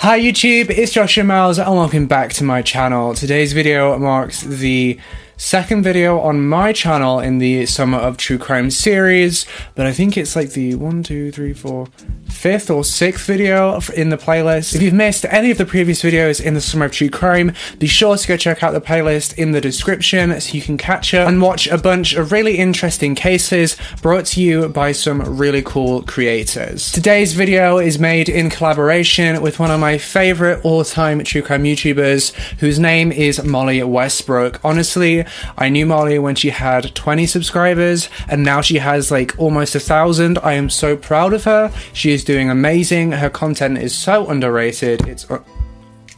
Hi YouTube, it's Joshua Miles and welcome back to my channel. Today's video marks the second video on my channel in the Summer of True Crime series, but I think it's like the one, two, three, four, fifth or sixth video in the playlist. If you've missed any of the previous videos in the Summer of True Crime, be sure to go check out the playlist in the description so you can catch up and watch a bunch of really interesting cases brought to you by some really cool creators. Today's video is made in collaboration with one of my favorite all-time true crime YouTubers whose name is Mollie Westbrook. Honestly, I knew Mollie when she had 20 subscribers and now she has like almost a thousand. I am so proud of her. She is doing amazing. Her content is so underrated. It's uh,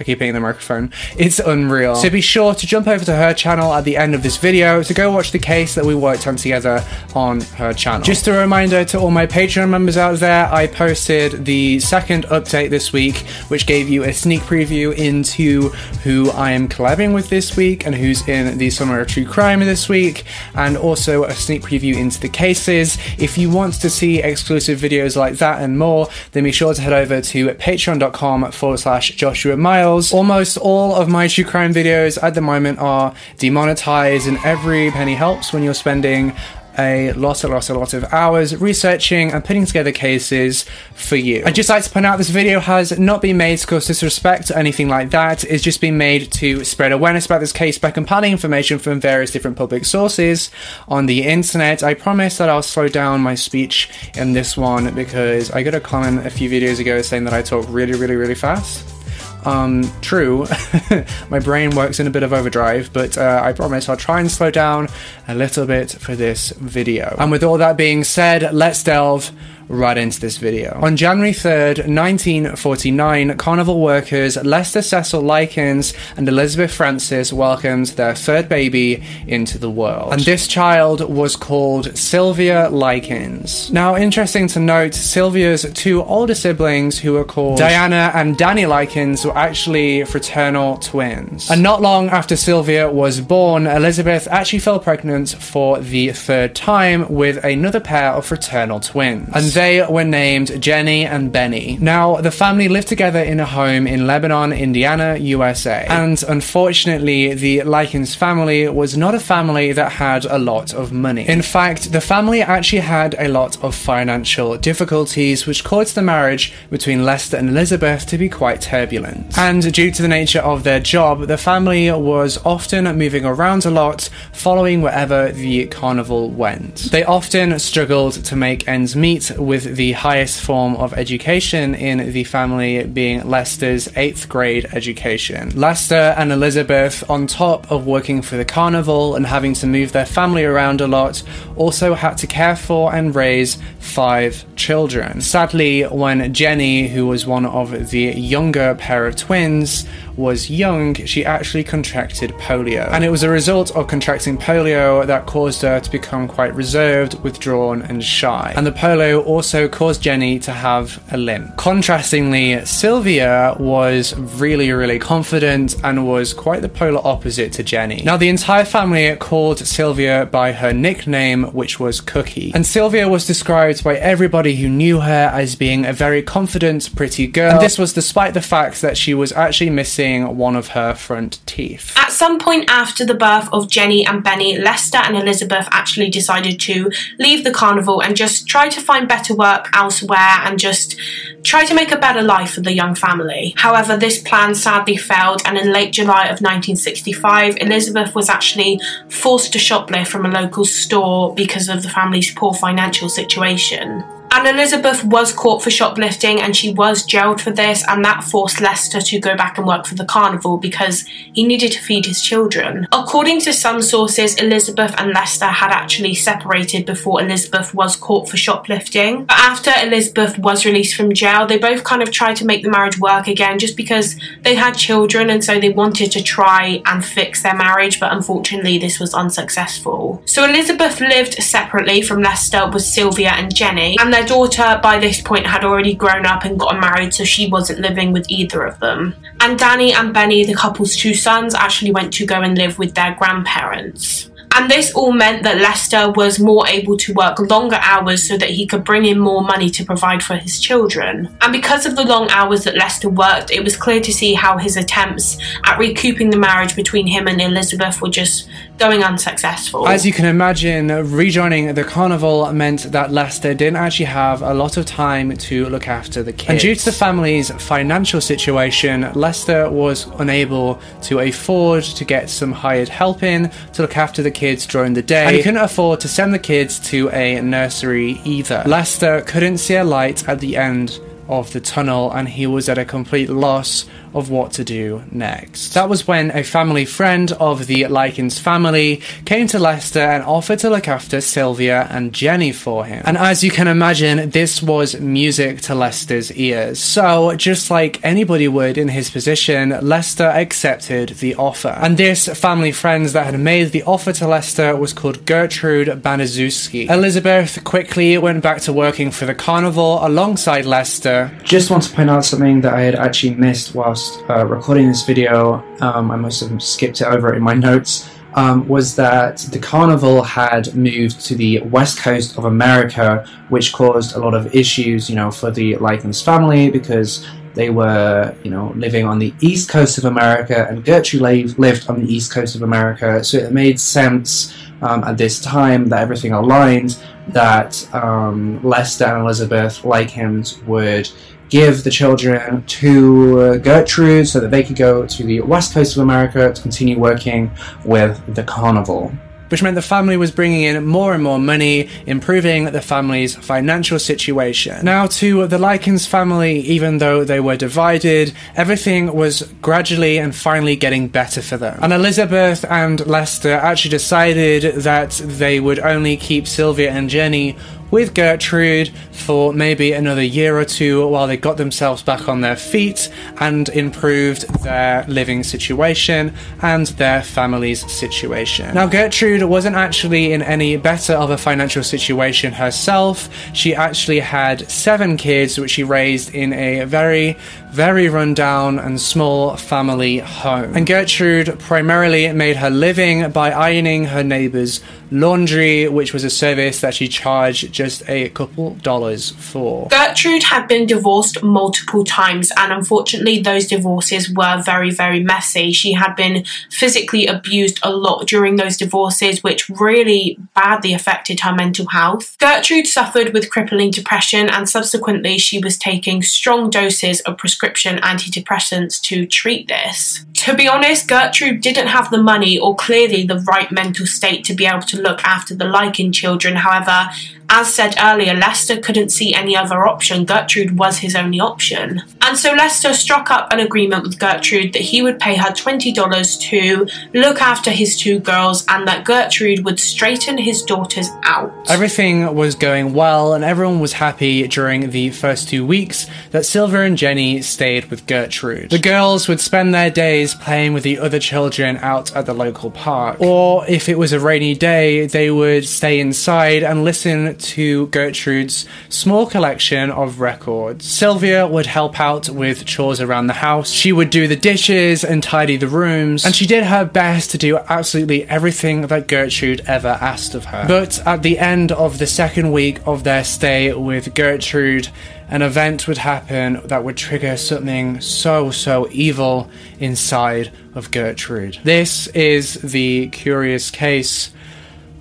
I keep hitting the microphone. It's unreal. So be sure to jump over to her channel at the end of this video to go watch the case that we worked on together on her channel. Just a reminder to all my Patreon members out there, I posted the second update this week, which gave you a sneak preview into who I am collabing with this week and who's in the Summer of True Crime this week, and also a sneak preview into the cases. If you want to see exclusive videos like that and more, then be sure to head over to patreon.com forward slash Joshua Miles Almost all of my true crime videos at the moment are demonetized, and every penny helps when you're spending a lot, a lot, a lot of hours researching and putting together cases for you. I'd just like to point out this video has not been made to cause disrespect or anything like that. It's just been made to spread awareness about this case by compiling information from various different public sources on the internet. I promise that I'll slow down my speech in this one because I got a comment a few videos ago saying that I talk really, really, really fast. Um, true, my brain works in a bit of overdrive, but uh, I promise I'll try and slow down a little bit for this video. And with all that being said, let's delve right into this video. On January 3rd, 1949, carnival workers Lester Cecil Likens and Elizabeth Francis welcomed their third baby into the world. And this child was called Sylvia Likens. Now, interesting to note, Sylvia's two older siblings, who were called Diana and Danny Likens, were actually fraternal twins. And not long after Sylvia was born, Elizabeth actually fell pregnant for the third time with another pair of fraternal twins. And they were named Jenny and Benny. Now, the family lived together in a home in Lebanon, Indiana, USA. And unfortunately, the Likens family was not a family that had a lot of money. In fact, the family actually had a lot of financial difficulties, which caused the marriage between Lester and Elizabeth to be quite turbulent. And due to the nature of their job, the family was often moving around a lot, following wherever the carnival went. They often struggled to make ends meet with the highest form of education in the family being Lester's eighth grade education. Lester and Elizabeth, on top of working for the carnival and having to move their family around a lot, also had to care for and raise five children. Sadly, when Jenny, who was one of the younger pair of twins, was young, she actually contracted polio. And it was a result of contracting polio that caused her to become quite reserved, withdrawn, and shy. And the polio also caused Jenny to have a limp. Contrastingly, Sylvia was really, really confident and was quite the polar opposite to Jenny. Now, the entire family called Sylvia by her nickname, which was Cookie. And Sylvia was described by everybody who knew her as being a very confident, pretty girl. And this was despite the fact that she was actually missing one of her front teeth. At some point after the birth of Jenny and Benny, Lester and Elizabeth actually decided to leave the carnival and just try to find better work elsewhere and just try to make a better life for the young family. However, this plan sadly failed, and in late July of 1965, Elizabeth was actually forced to shoplift from a local store because of the family's poor financial situation. And Elizabeth was caught for shoplifting and she was jailed for this, and that forced Lester to go back and work for the carnival because he needed to feed his children. According to some sources, Elizabeth and Lester had actually separated before Elizabeth was caught for shoplifting. But after Elizabeth was released from jail, they both kind of tried to make the marriage work again just because they had children and so they wanted to try and fix their marriage, but unfortunately, this was unsuccessful. So Elizabeth lived separately from Lester with Sylvia and Jenny, and their daughter by this point had already grown up and gotten married, so she wasn't living with either of them. And Danny and Benny, the couple's two sons, actually went to go and live with their grandparents. And this all meant that Lester was more able to work longer hours so that he could bring in more money to provide for his children. And because of the long hours that Lester worked, it was clear to see how his attempts at recouping the marriage between him and Elizabeth were just going unsuccessful. As you can imagine, rejoining the carnival meant that Lester didn't actually have a lot of time to look after the kids. And due to the family's financial situation, Lester was unable to afford to get some hired help in to look after the kids during the day. And he couldn't afford to send the kids to a nursery either. Lester couldn't see a light at the end of the tunnel and he was at a complete loss of what to do next. That was when a family friend of the Likens family came to Lester and offered to look after Sylvia and Jenny for him. And as you can imagine, this was music to Lester's ears. So, just like anybody would in his position, Lester accepted the offer. And this family friend that had made the offer to Lester was called Gertrude Baniszewski. Elizabeth quickly went back to working for the carnival alongside Lester. Just want to point out something that I had actually missed whilst uh, recording this video, um, I must have skipped it over in my notes, um, was that the carnival had moved to the west coast of America, which caused a lot of issues, you know, for the Likens family because they were, you know, living on the east coast of America, and Gertrude lived on the east coast of America, so it made sense um, at this time that everything aligned that um, Lester and Elizabeth Likens would give the children to uh, Gertrude so that they could go to the west coast of America to continue working with the carnival which meant the family was bringing in more and more money, improving the family's financial situation. Now, to the Likens family, even though they were divided, everything was gradually and finally getting better for them. And Elizabeth and Lester actually decided that they would only keep Sylvia and Jenny with Gertrude for maybe another year or two while they got themselves back on their feet and improved their living situation and their family's situation. Now, Gertrude wasn't actually in any better of a financial situation herself. She actually had seven kids, which she raised in a very, very rundown and small family home. And Gertrude primarily made her living by ironing her neighbors' laundry, which was a service that she charged just a couple dollars for. Gertrude had been divorced multiple times, and unfortunately, those divorces were very, very messy. She had been physically abused a lot during those divorces, which really badly affected her mental health. Gertrude suffered with crippling depression, and subsequently, she was taking strong doses of prescription antidepressants to treat this. To be honest, Gertrude didn't have the money or clearly the right mental state to be able to look after the Likens children. However, as said earlier, Lester couldn't see any other option. Gertrude was his only option. And so Lester struck up an agreement with Gertrude that he would pay her $20 to look after his two girls and that Gertrude would straighten his daughters out. Everything was going well and everyone was happy during the first two weeks that Sylvia and Jenny stayed with Gertrude. The girls would spend their days playing with the other children out at the local park. Or if it was a rainy day, they would stay inside and listen to Gertrude's small collection of records. Sylvia would help out with chores around the house. She would do the dishes and tidy the rooms, and she did her best to do absolutely everything that Gertrude ever asked of her. But at the end of the second week of their stay with Gertrude, an event would happen that would trigger something so, so evil inside of Gertrude. This is the curious case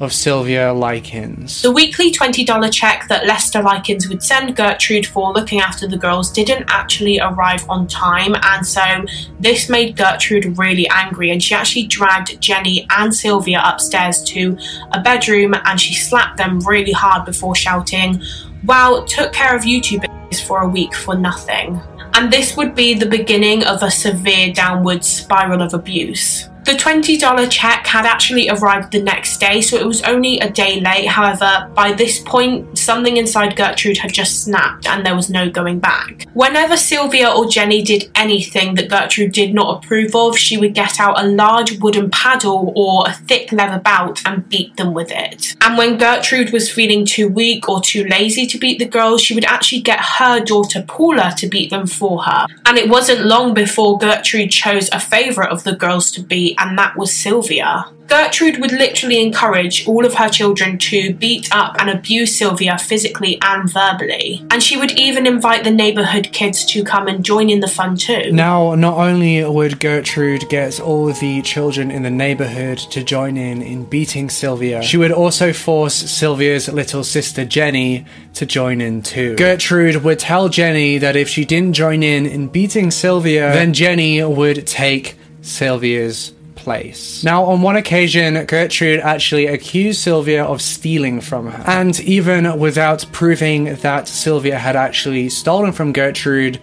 of Sylvia Likens. The weekly $20 check that Lester Likens would send Gertrude for looking after the girls didn't actually arrive on time, and so this made Gertrude really angry. And she actually dragged Jenny and Sylvia upstairs to a bedroom and she slapped them really hard before shouting, Well, took care of you two for a week for nothing. And this would be the beginning of a severe downward spiral of abuse. The $20 check had actually arrived the next day, so it was only a day late. However, by this point, something inside Gertrude had just snapped and there was no going back. Whenever Sylvia or Jenny did anything that Gertrude did not approve of, she would get out a large wooden paddle or a thick leather belt and beat them with it. And when Gertrude was feeling too weak or too lazy to beat the girls, she would actually get her daughter Paula to beat them for her. And it wasn't long before Gertrude chose a favourite of the girls to beat and that was Sylvia. Gertrude would literally encourage all of her children to beat up and abuse Sylvia physically and verbally. And she would even invite the neighborhood kids to come and join in the fun too. Now, not only would Gertrude get all the children in the neighborhood to join in in beating Sylvia, she would also force Sylvia's little sister Jenny to join in too. Gertrude would tell Jenny that if she didn't join in in beating Sylvia, then Jenny would take Sylvia's place. Now, on one occasion, Gertrude actually accused Sylvia of stealing from her. And even without proving that Sylvia had actually stolen from Gertrude,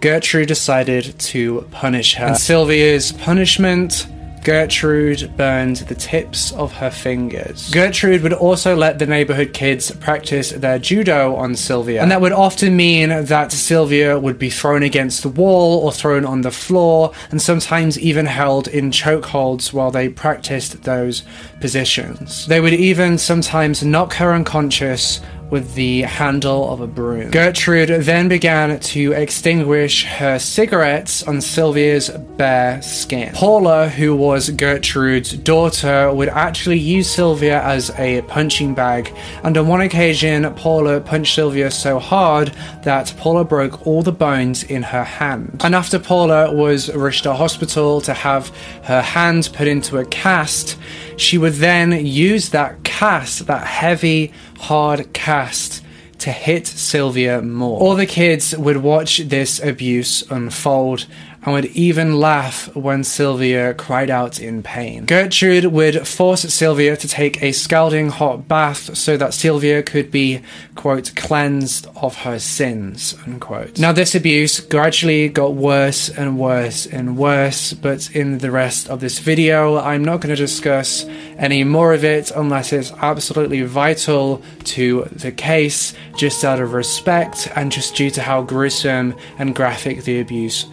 Gertrude decided to punish her. And Sylvia's punishment Gertrude burned the tips of her fingers. Gertrude would also let the neighborhood kids practice their judo on Sylvia, and that would often mean that Sylvia would be thrown against the wall or thrown on the floor, and sometimes even held in chokeholds while they practiced those positions. They would even sometimes knock her unconscious with the handle of a broom. Gertrude then began to extinguish her cigarettes on Sylvia's bare skin. Paula, who was Gertrude's daughter, would actually use Sylvia as a punching bag, and on one occasion, Paula punched Sylvia so hard that Paula broke all the bones in her hand. And after Paula was rushed to hospital to have her hand put into a cast, she would then use that cast, that heavy, hard cast, to hit Sylvia more. All the kids would watch this abuse unfold and would even laugh when Sylvia cried out in pain. Gertrude would force Sylvia to take a scalding hot bath so that Sylvia could be, quote, cleansed of her sins, unquote. Now, this abuse gradually got worse and worse and worse, but in the rest of this video, I'm not going to discuss any more of it unless it's absolutely vital to the case, just out of respect and just due to how gruesome and graphic the abuse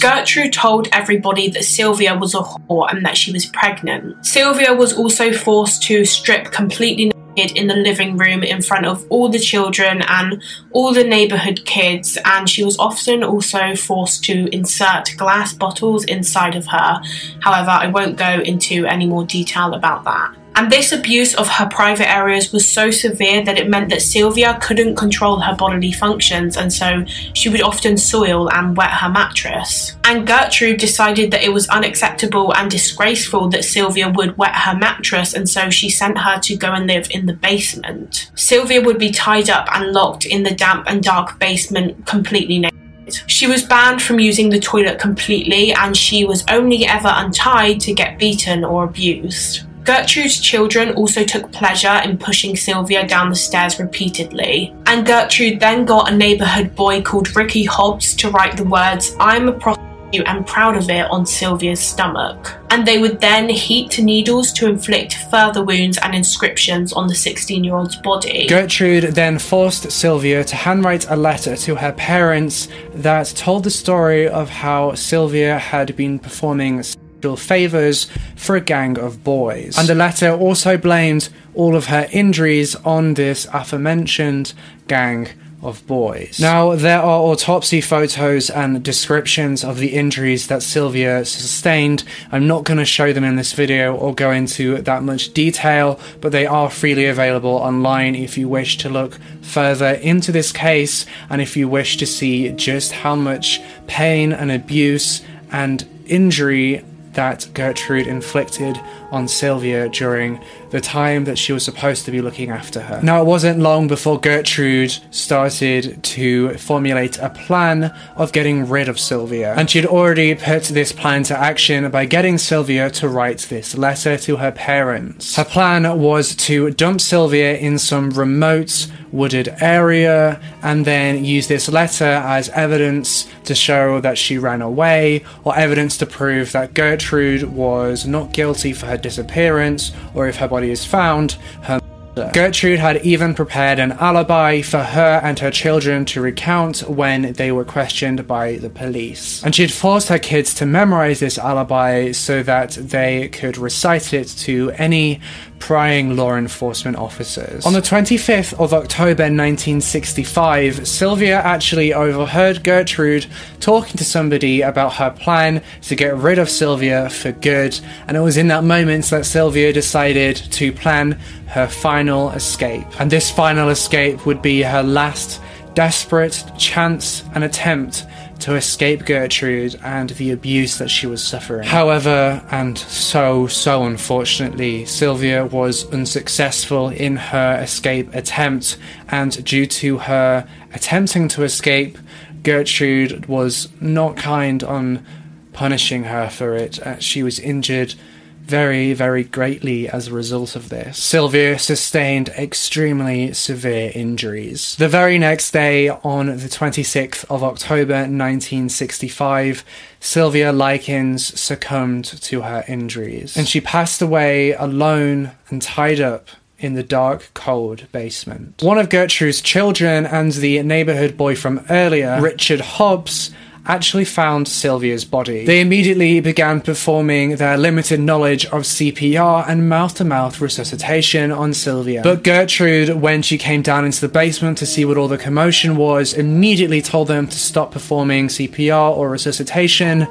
Gertrude told everybody that Sylvia was a whore and that she was pregnant. Sylvia was also forced to strip completely naked in the living room in front of all the children and all the neighborhood kids, and she was often also forced to insert glass bottles inside of her. However, I won't go into any more detail about that. And this abuse of her private areas was so severe that it meant that Sylvia couldn't control her bodily functions, and so she would often soil and wet her mattress. And Gertrude decided that it was unacceptable and disgraceful that Sylvia would wet her mattress, and so she sent her to go and live in the basement. Sylvia would be tied up and locked in the damp and dark basement completely naked. She was banned from using the toilet completely, and she was only ever untied to get beaten or abused. Gertrude's children also took pleasure in pushing Sylvia down the stairs repeatedly, and Gertrude then got a neighbourhood boy called Ricky Hobbs to write the words, I'm a prostitute and proud of it on Sylvia's stomach. And they would then heat needles to inflict further wounds and inscriptions on the 16 year old's body. Gertrude then forced Sylvia to handwrite a letter to her parents that told the story of how Sylvia had been performing favors for a gang of boys. And the letter also blamed all of her injuries on this aforementioned gang of boys. Now, there are autopsy photos and descriptions of the injuries that Sylvia sustained. I'm not going to show them in this video or go into that much detail, but they are freely available online if you wish to look further into this case and if you wish to see just how much pain and abuse and injury that Gertrude inflicted on Sylvia during the time that she was supposed to be looking after her. Now, it wasn't long before Gertrude started to formulate a plan of getting rid of Sylvia, and she'd already put this plan to action by getting Sylvia to write this letter to her parents. Her plan was to dump Sylvia in some remote wooded area and then use this letter as evidence to show that she ran away or evidence to prove that Gertrude was not guilty for her disappearance or if her body is found, her Gertrude had even prepared an alibi for her and her children to recount when they were questioned by the police. And she'd forced her kids to memorize this alibi so that they could recite it to any prying law enforcement officers. On the 25th of October 1965, Sylvia actually overheard Gertrude talking to somebody about her plan to get rid of Sylvia for good, and it was in that moment that Sylvia decided to plan her final escape. And this final escape would be her last desperate chance and attempt to escape Gertrude and the abuse that she was suffering. However, and so, so unfortunately, Sylvia was unsuccessful in her escape attempt, and due to her attempting to escape, Gertrude was not kind on punishing her for it. Uh, she was injured very, very greatly as a result of this. Sylvia sustained extremely severe injuries. The very next day, on the 26th of October 1965, Sylvia Likens succumbed to her injuries, and she passed away alone and tied up in the dark, cold basement. One of Gertrude's children and the neighborhood boy from earlier, Richard Hobbs, actually found Sylvia's body. They immediately began performing their limited knowledge of CPR and mouth to mouth resuscitation on Sylvia. But Gertrude, when she came down into the basement to see what all the commotion was, immediately told them to stop performing CPR or resuscitation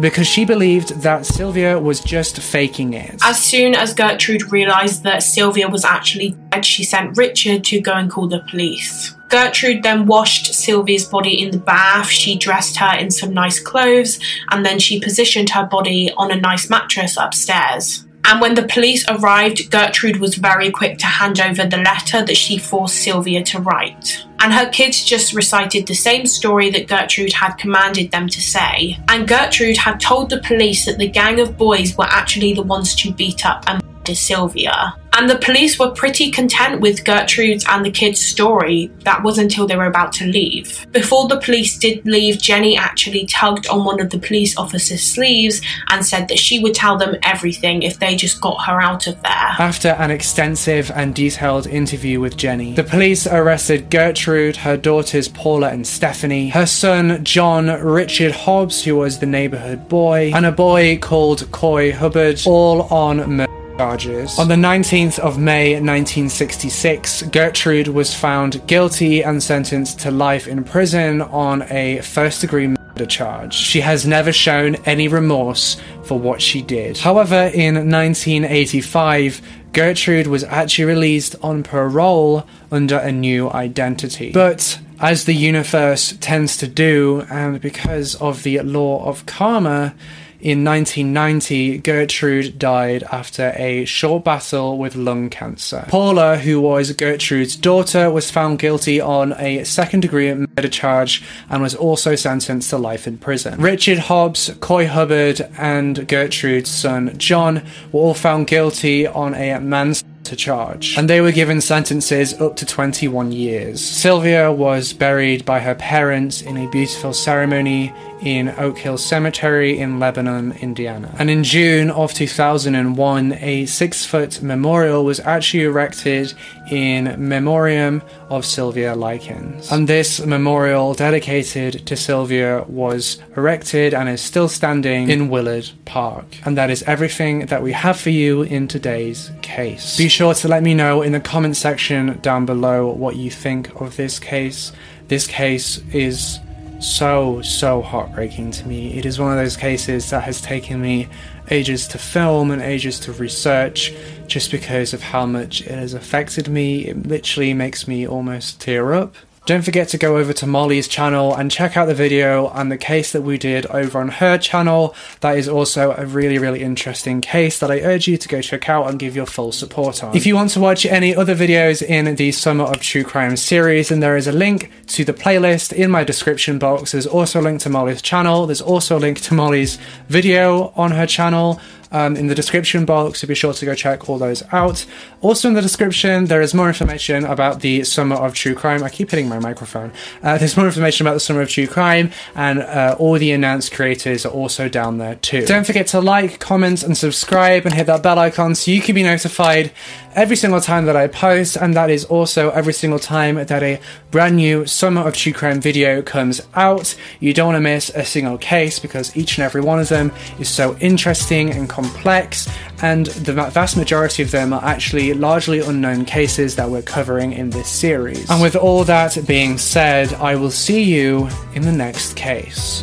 because she believed that Sylvia was just faking it. As soon as Gertrude realised that Sylvia was actually dead, she sent Richard to go and call the police. Gertrude then washed Sylvia's body in the bath. She dressed her in some nice clothes and then she positioned her body on a nice mattress upstairs. And when the police arrived, Gertrude was very quick to hand over the letter that she forced Sylvia to write. And her kids just recited the same story that Gertrude had commanded them to say. And Gertrude had told the police that the gang of boys were actually the ones to beat up and Sylvia. And the police were pretty content with Gertrude's and the kids' story. That was until they were about to leave. Before the police did leave, Jenny actually tugged on one of the police officers' sleeves and said that she would tell them everything if they just got her out of there. After an extensive and detailed interview with Jenny, the police arrested Gertrude, her daughters Paula and Stephanie, her son John Richard Hobbs, who was the neighborhood boy, and a boy called Coy Hubbard, all on murder charges. On the 19th of May 1966, Gertrude was found guilty and sentenced to life in prison on a first degree murder charge. She has never shown any remorse for what she did. However, in 1985, Gertrude was actually released on parole under a new identity. But as the universe tends to do, and because of the law of karma, in 1990, Gertrude died after a short battle with lung cancer. Paula, who was Gertrude's daughter, was found guilty on a second degree murder charge and was also sentenced to life in prison. Richard Hobbs, Coy Hubbard, and Gertrude's son John were all found guilty on a manslaughter to charge, and they were given sentences up to 21 years. Sylvia was buried by her parents in a beautiful ceremony in Oak Hill Cemetery in Lebanon, Indiana. And in June of 2001, a six foot memorial was actually erected in memoriam of Sylvia Likens. And this memorial dedicated to Sylvia was erected and is still standing in Willard Park. And that is everything that we have for you in today's case. Be sure to let me know in the comment section down below what you think of this case. This case is so, so heartbreaking to me. It is one of those cases that has taken me ages to film and ages to research just because of how much it has affected me. It literally makes me almost tear up. Don't forget to go over to Mollie's channel and check out the video and the case that we did over on her channel. That is also a really, really interesting case that I urge you to go check out and give your full support on. If you want to watch any other videos in the Summer of True Crime series, then there is a link to the playlist in my description box. There's also a link to Mollie's channel. There's also a link to Mollie's video on her channel. Um, in the description box, so be sure to go check all those out. Also, in the description, there is more information about the Summer of True Crime. I keep hitting my microphone. Uh, there's more information about the Summer of True Crime, and uh, all the announced creators are also down there too. Don't forget to like, comment, and subscribe, and hit that bell icon so you can be notified every single time that I post, and that is also every single time that a brand new Summer of True Crime video comes out. You don't want to miss a single case because each and every one of them is so interesting and complex, and the vast majority of them are actually largely unknown cases that we're covering in this series. And with all that being said, I will see you in the next case.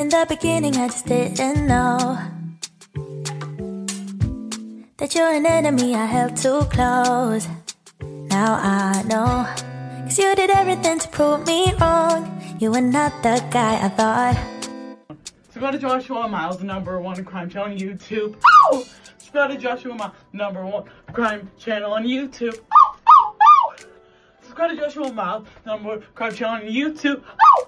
In the beginning, I just didn't know that you're an enemy I held too close. Now I know. Cause you did everything to prove me wrong. You were not the guy I thought. So go to Joshua Miles, number one crime channel on YouTube. Oh! So go to Joshua Miles, number one crime channel on YouTube. Oh, oh, oh! Subscribe to Joshua Miles, number one crime channel on YouTube. Oh,